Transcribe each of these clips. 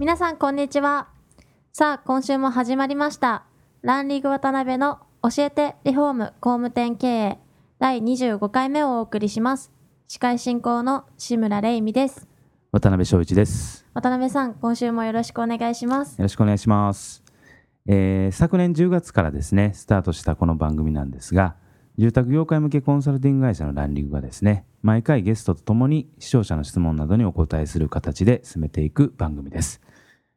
皆さんこんにちは。さあ今週も始まりました。ランリーグ渡辺の教えてリフォーム工務店経営。第25回目をお送りします。司会進行の志村玲美です。渡辺翔一です。渡辺さん今週もよろしくお願いします。よろしくお願いします。えー昨年10月からですね、スタートしたこの番組なんですが、住宅業界向けコンサルティング会社のランリングがですね、毎回ゲストとともに視聴者の質問などにお答えする形で進めていく番組です。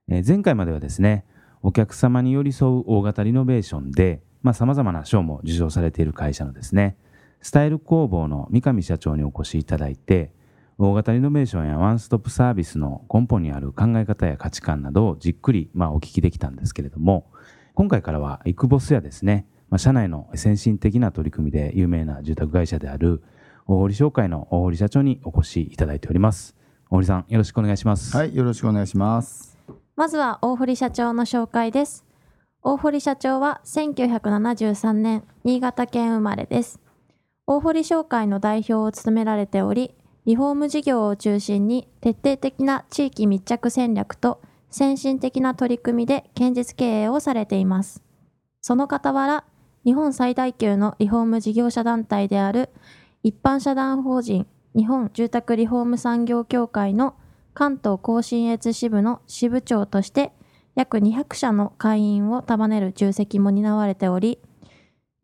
えー前回まではですね、お客様に寄り添う大型リノベーションで、まあ、様々な賞も受賞されている会社のですね、スタイル工房の三上社長にお越しいただいて、大型リノベーションやワンストップサービスの根本にある考え方や価値観などをじっくりまあお聞きできたんですけれども、今回からはイクボスやですね、まあ、社内の先進的な取り組みで有名な住宅会社である大堀商会の大堀社長にお越しいただいております。大堀さん、よろしくお願いします。はい、よろしくお願いします。まずは大堀社長の紹介です大堀社長は1973年新潟県生まれです大堀商会の代表を務められておりリフォーム事業を中心に徹底的な地域密着戦略と先進的な取り組みで堅実経営をされていますその傍ら日本最大級のリフォーム事業者団体である一般社団法人日本住宅リフォーム産業協会の関東甲信越支部の支部長として約200社の会員を束ねる重責も担われており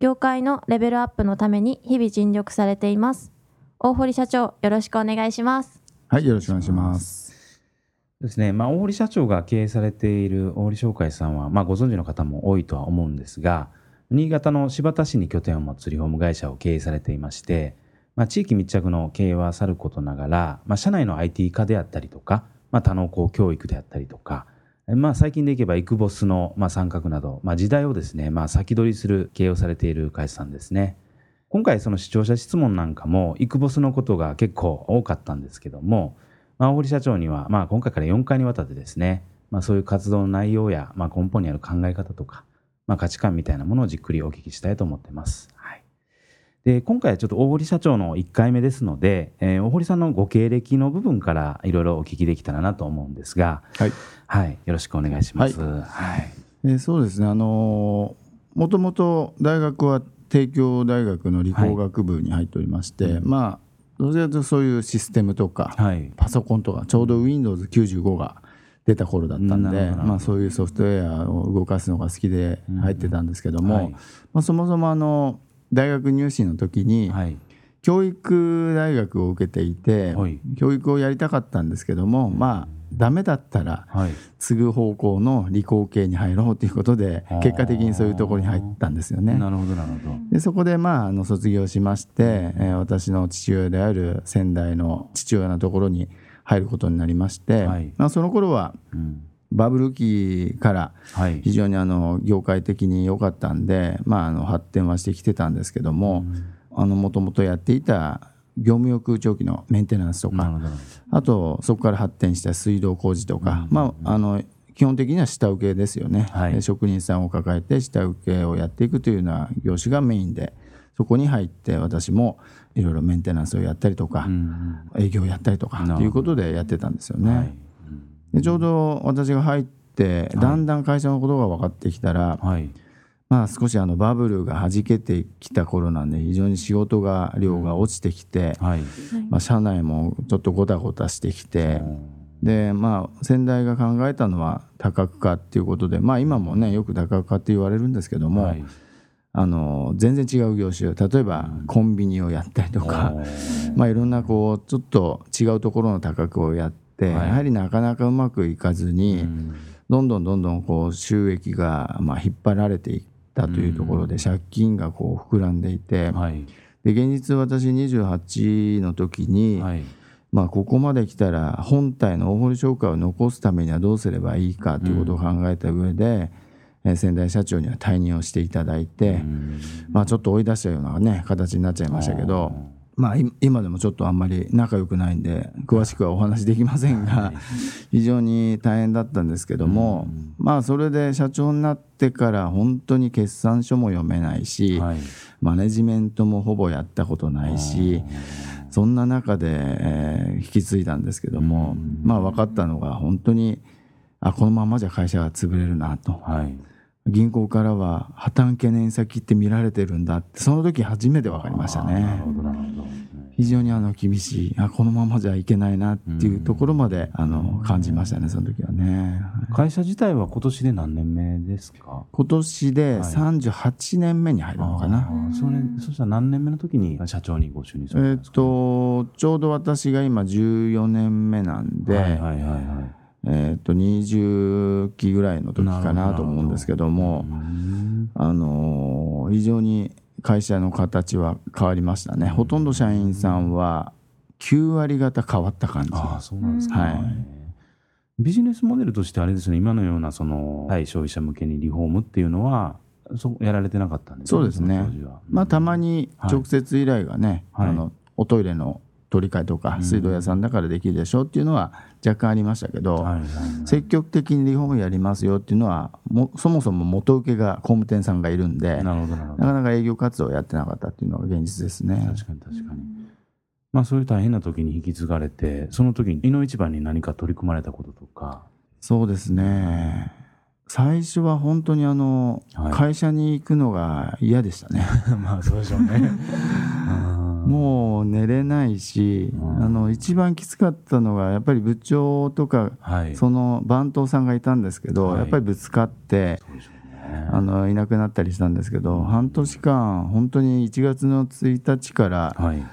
業界のレベルアップのために日々尽力されています。大堀社長よろしくお願いします。はい、よろしくお願いします。ですね、まあ、大堀社長が経営されている大堀商会さんは、まあ、ご存知の方も多いとは思うんですが、新潟の新発田市に拠点を持つリフォーム会社を経営されていまして、まあ、地域密着の経営はさることながら、まあ、社内の IT 化であったりとか、まあ、多能工教育であったりとか、まあ、最近でいけばイクボスの、まあ、参画など、まあ、時代をですね、まあ、先取りする経営をされている会社さんですね。今回その視聴者質問なんかもイクボスのことが結構多かったんですけども、まあ、堀社長には、まあ、今回から4回にわたってですね、まあ、そういう活動の内容や、まあ、根本にある考え方とか、まあ、価値観みたいなものをじっくりお聞きしたいと思ってます。はい、で今回はちょっと大堀社長の1回目ですので、えー大堀さんのご経歴の部分からいろいろお聞きできたらなと思うんですが、はい、はい、よろしくお願いします。はい。はい。えーそうですね。あのーもともと大学は帝京大学の理工学部に入っておりまして、まあどちらかというとそういうシステムとか、はい。パソコンとかちょうど Windows95 が出た頃だったんで、まあそういうソフトウェアを動かすのが好きで入ってたんですけども、はい。まあそもそもあの大学入試の時に、はい。教育大学を受けていて、はい。教育をやりたかったんですけどもまあダメだったらはい。継ぐ方向の理工系に入ろうということで結果的にそういうところに入ったんですよね。なるほどなるほど。でそこでまああの卒業しまして、えー私の父親である仙台の父親のところに入ることになりまして、はい。まあ、その頃はうん。バブル期からはい。非常にあの業界的に良かったんで、まあ、あの発展はしてきてたんですけどももともとやっていた業務用空調機のメンテナンスとか。あとそこから発展した水道工事とか、まあ、あの基本的には下請けですよね、はい。で職人さんを抱えて下請けをやっていくというような業種がメインでそこに入って私もいろいろメンテナンスをやったりとか、うん営業をやったりとかということでやってたんですよね。はい。でちょうど私が入ってだんだん会社のことが分かってきたら、はい。まあ、少しあのバブルが弾けてきた頃なんで非常に仕事が量が落ちてきて、はい。まあ、社内もちょっとごたごたしてきて、でまあ先代が考えたのは多角化っていうことでまあ今もねよく多角化って言われるんですけども、はいあの全然違う業種。例えばコンビニをやったりとか、まあ、いろんなこうちょっと違うところの多角をやって、はい。やはりなかなかうまくいかずに、うん。どんどんどんどんこう収益がまあ引っ張られていったというところで借金がこう膨らんでいて、はい。で現実私28の時に、はい。まあここまで来たら本体の大堀商会を残すためにはどうすればいいかということを考えた上で、えー先代社長には退任をしていただいて、うん。まあちょっと追い出したようなね形になっちゃいましたけど、まあい今でもちょっとあんまり仲良くないんで詳しくはお話できませんが 非常に大変だったんですけども、まあそれで社長になってから本当に決算書も読めないし、はい。マネジメントもほぼやったことないし、そんな中で、えー引き継いだんですけども、まあ分かったのが本当にあこのままじゃ会社が潰れるなと。はい。銀行からは破綻懸念先って見られてるんだってその時初めて分かりましたなるねほどなるほど。非常にあの厳しい。あこのままじゃいけないなっていうところまであの感じましたねその時はね。会社自体は今年で何年目ですか？今年で38年目に入るのかな、あー。それそしたら何年目の時に社長にご就任さえっれたんですか、とちょうど私が今14年目なんで、はいはいはいはいえっと20期ぐらいの時かなと思うんですけどもうんあのー非常に会社の形は変わりましたね。ほとんど社員さんは9割方変わった感じ。ああそうなんですか、はい。ビジネスモデルとしてあれですね。今のようなその対消費者向けにリフォームっていうのはそうやられてなかったんですそうですね。まあたまに直接依頼がね、はい。あのおトイレの取り替えとかうん。水道屋さんだからできるでしょっていうのは若干ありましたけど、積極的にリフォームやりますよっていうのはもそもそも元請けが工務店さんがいるんでなかなか営業活動をやってなかったっていうのが現実ですね。確かに確かに、まあそういう大変な時に引き継がれてその時に井の一番に何か取り組まれたこととか。そうですね。最初は本当にあの、はい。会社に行くのが嫌でしたね。まあそうでしょうねもう寝れないし、うん。あの一番きつかったのがやっぱり部長とかはい。その番頭さんがいたんですけど、はい。やっぱりぶつかってあのいなくなったりしたんですけど半年間本当に1月の1日からはい、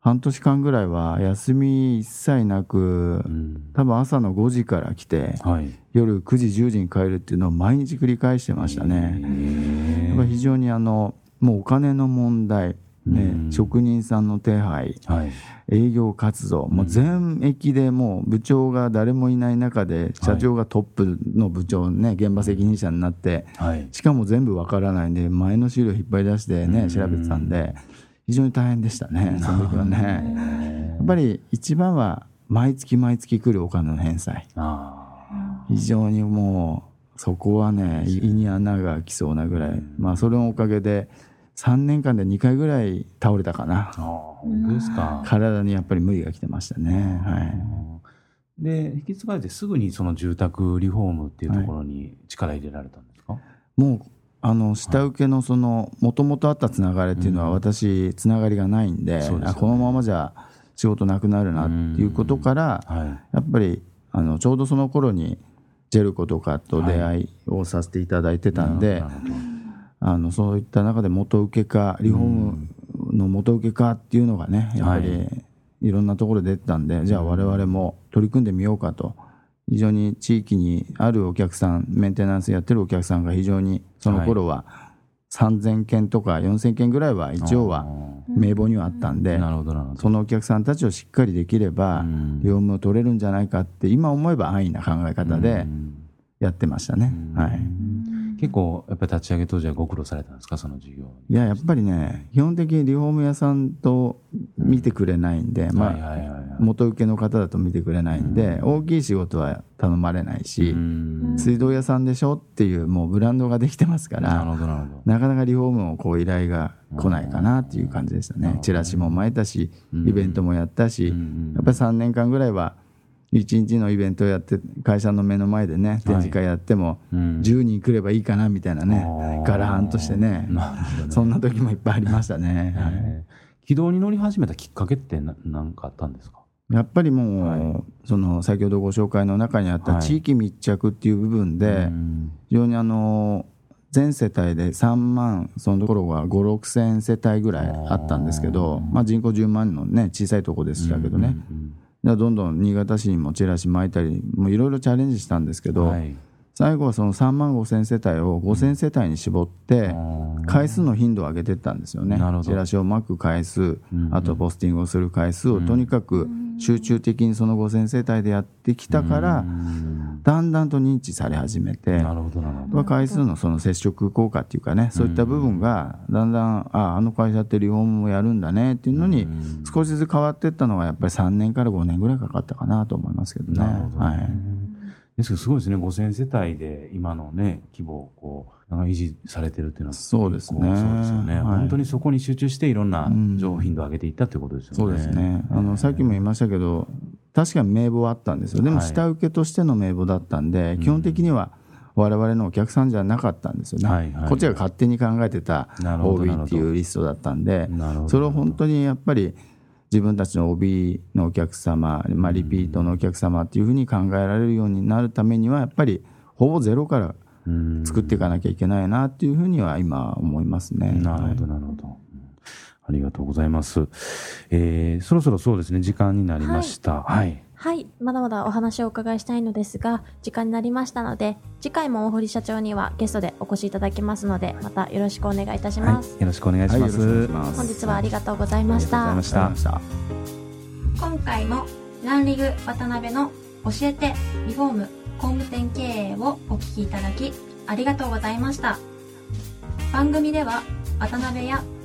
半年間ぐらいは休み一切なくうん。多分朝の5時から来てはい。夜9時10時に帰るっていうのを毎日繰り返してましたね。へやっぱ非常にあのもうお金の問題、ねうん。職人さんの手配えはい。営業活動もう全域でもう部長が誰もいない中で社長がトップの部長ね現場責任者になってはい。しかも全部わからないんで前の資料引っ張り出してね調べてたんで非常に大変でしたねその時はね。やっぱり一番は毎月毎月来るお金の返済。あ非常にもうそこはね胃に穴が開きそうなぐらい。まあそれのおかげで3年間で2回ぐらい倒れたかな。あああ本当ですか、体にやっぱり無理が来てましたね。はい。で引き継がれてすぐにその住宅リフォームっていうところに力入れられたんですか、もうあの下請けのそのもともとあったつながりっていうのは私つながりがないんで,、そうですよね。あこのままじゃ仕事なくなるなっていうことから、はい。やっぱりあのちょうどその頃にジェルコとかと出会いをさせていただいてたんで、なるほどあのそういった中で元請けかリフォームの元請けかっていうのがねやっぱりはい。ろんなところで出てたんで、じゃあ我々も取り組んでみようかと。非常に地域にあるお客さんメンテナンスやってるお客さんが非常にその頃は3,000件とか4,000件ぐらいは一応は名簿にはあったんで、そのお客さんたちをしっかりできればうん。業務を取れるんじゃないかって今思えば安易な考え方でやってましたね。はい結構やっぱり立ち上げ当時はご苦労されたんですか？その事業いややっぱりね基本的にリフォーム屋さんと見てくれないんで、まあ、はいはいはいはい。元請けの方だと見てくれないんで、大きい仕事は頼まれないし、うん。水道屋さんでしょっていうもうブランドができてますかなるらほどなるほど。なかなかリフォームをこう依頼が来ないかなっていう感じでしたね。チラシも巻いたしイベントもやったし、んやっぱり3年間ぐらいは1日のイベントをやって会社の目の前でね展示会やってもうん。10人来ればいいかなみたいなねあー。ガラーンとしてね。ね。そんな時もいっぱいありましたね。はい。えー軌道に乗り始めたきっかけってな何かあったんですか？やっぱりもう、はい。その先ほどご紹介の中にあったはい。地域密着っていう部分で、うん。非常にあの全世帯で3万そのところは5 6千世帯ぐらいあったんですけど、まあ、人口10万のね小さいところでしたけどね、うんでどんどん新潟市にもチラシ巻いたりもういろいろチャレンジしたんですけど、はい。最後はその3万5千世帯を5千世帯に絞って、回数の頻度を上げていったんですよね。チラシを巻く回数、んあとポスティングをする回数をとにかく集中的にその5000世帯でやってきたからだんだんと認知され始めてなるほどなるほど。回数のその接触効果っていうかねそういった部分がだんだんああの会社ってリフォームもやるんだねっていうのに少しずつ変わっていったのはやっぱり3年から5年ぐらいかかったかなと思いますけどね。なるほどねはい。ですけどすごいですね。5000世帯で今のね規模をこう維持されてるっていうのはそうですね。こそうですよね、はい。本当にそこに集中していろんなうん。情報頻度を上げていったということですよね。そうですね。あのさっきも言いましたけど確かに名簿はあったんですよ。でもはい。下請けとしての名簿だったんで、基本的には我々のお客さんじゃなかったんですよね、はいはい。こっちが勝手に考えてた OB っていうリストだったんでそれを本当にやっぱり自分たちの OB のお客様、まあ、リピートのお客様っていうふうに考えられるようになるためにはやっぱりほぼゼロからうん作っていかなきゃいけないなっていうふうには今思いますね。なるほど、なるほど。うんありがとうございます。えーそろそろそうですね、時間になりました。はい。はい、まだまだお話をお伺いしたいのですが、時間になりましたので、次回も大堀社長にはゲストでお越しいただきますので、またよろしくお願いいたします。よろしくお願いしはい、よます。ろしくお願いします。本日はありがとうございました。ありがとうございましたありがとうございました。今回もランリグ渡辺の教えてリフォーム工務店経営をお聞きいただきありがとうございました番組では渡辺や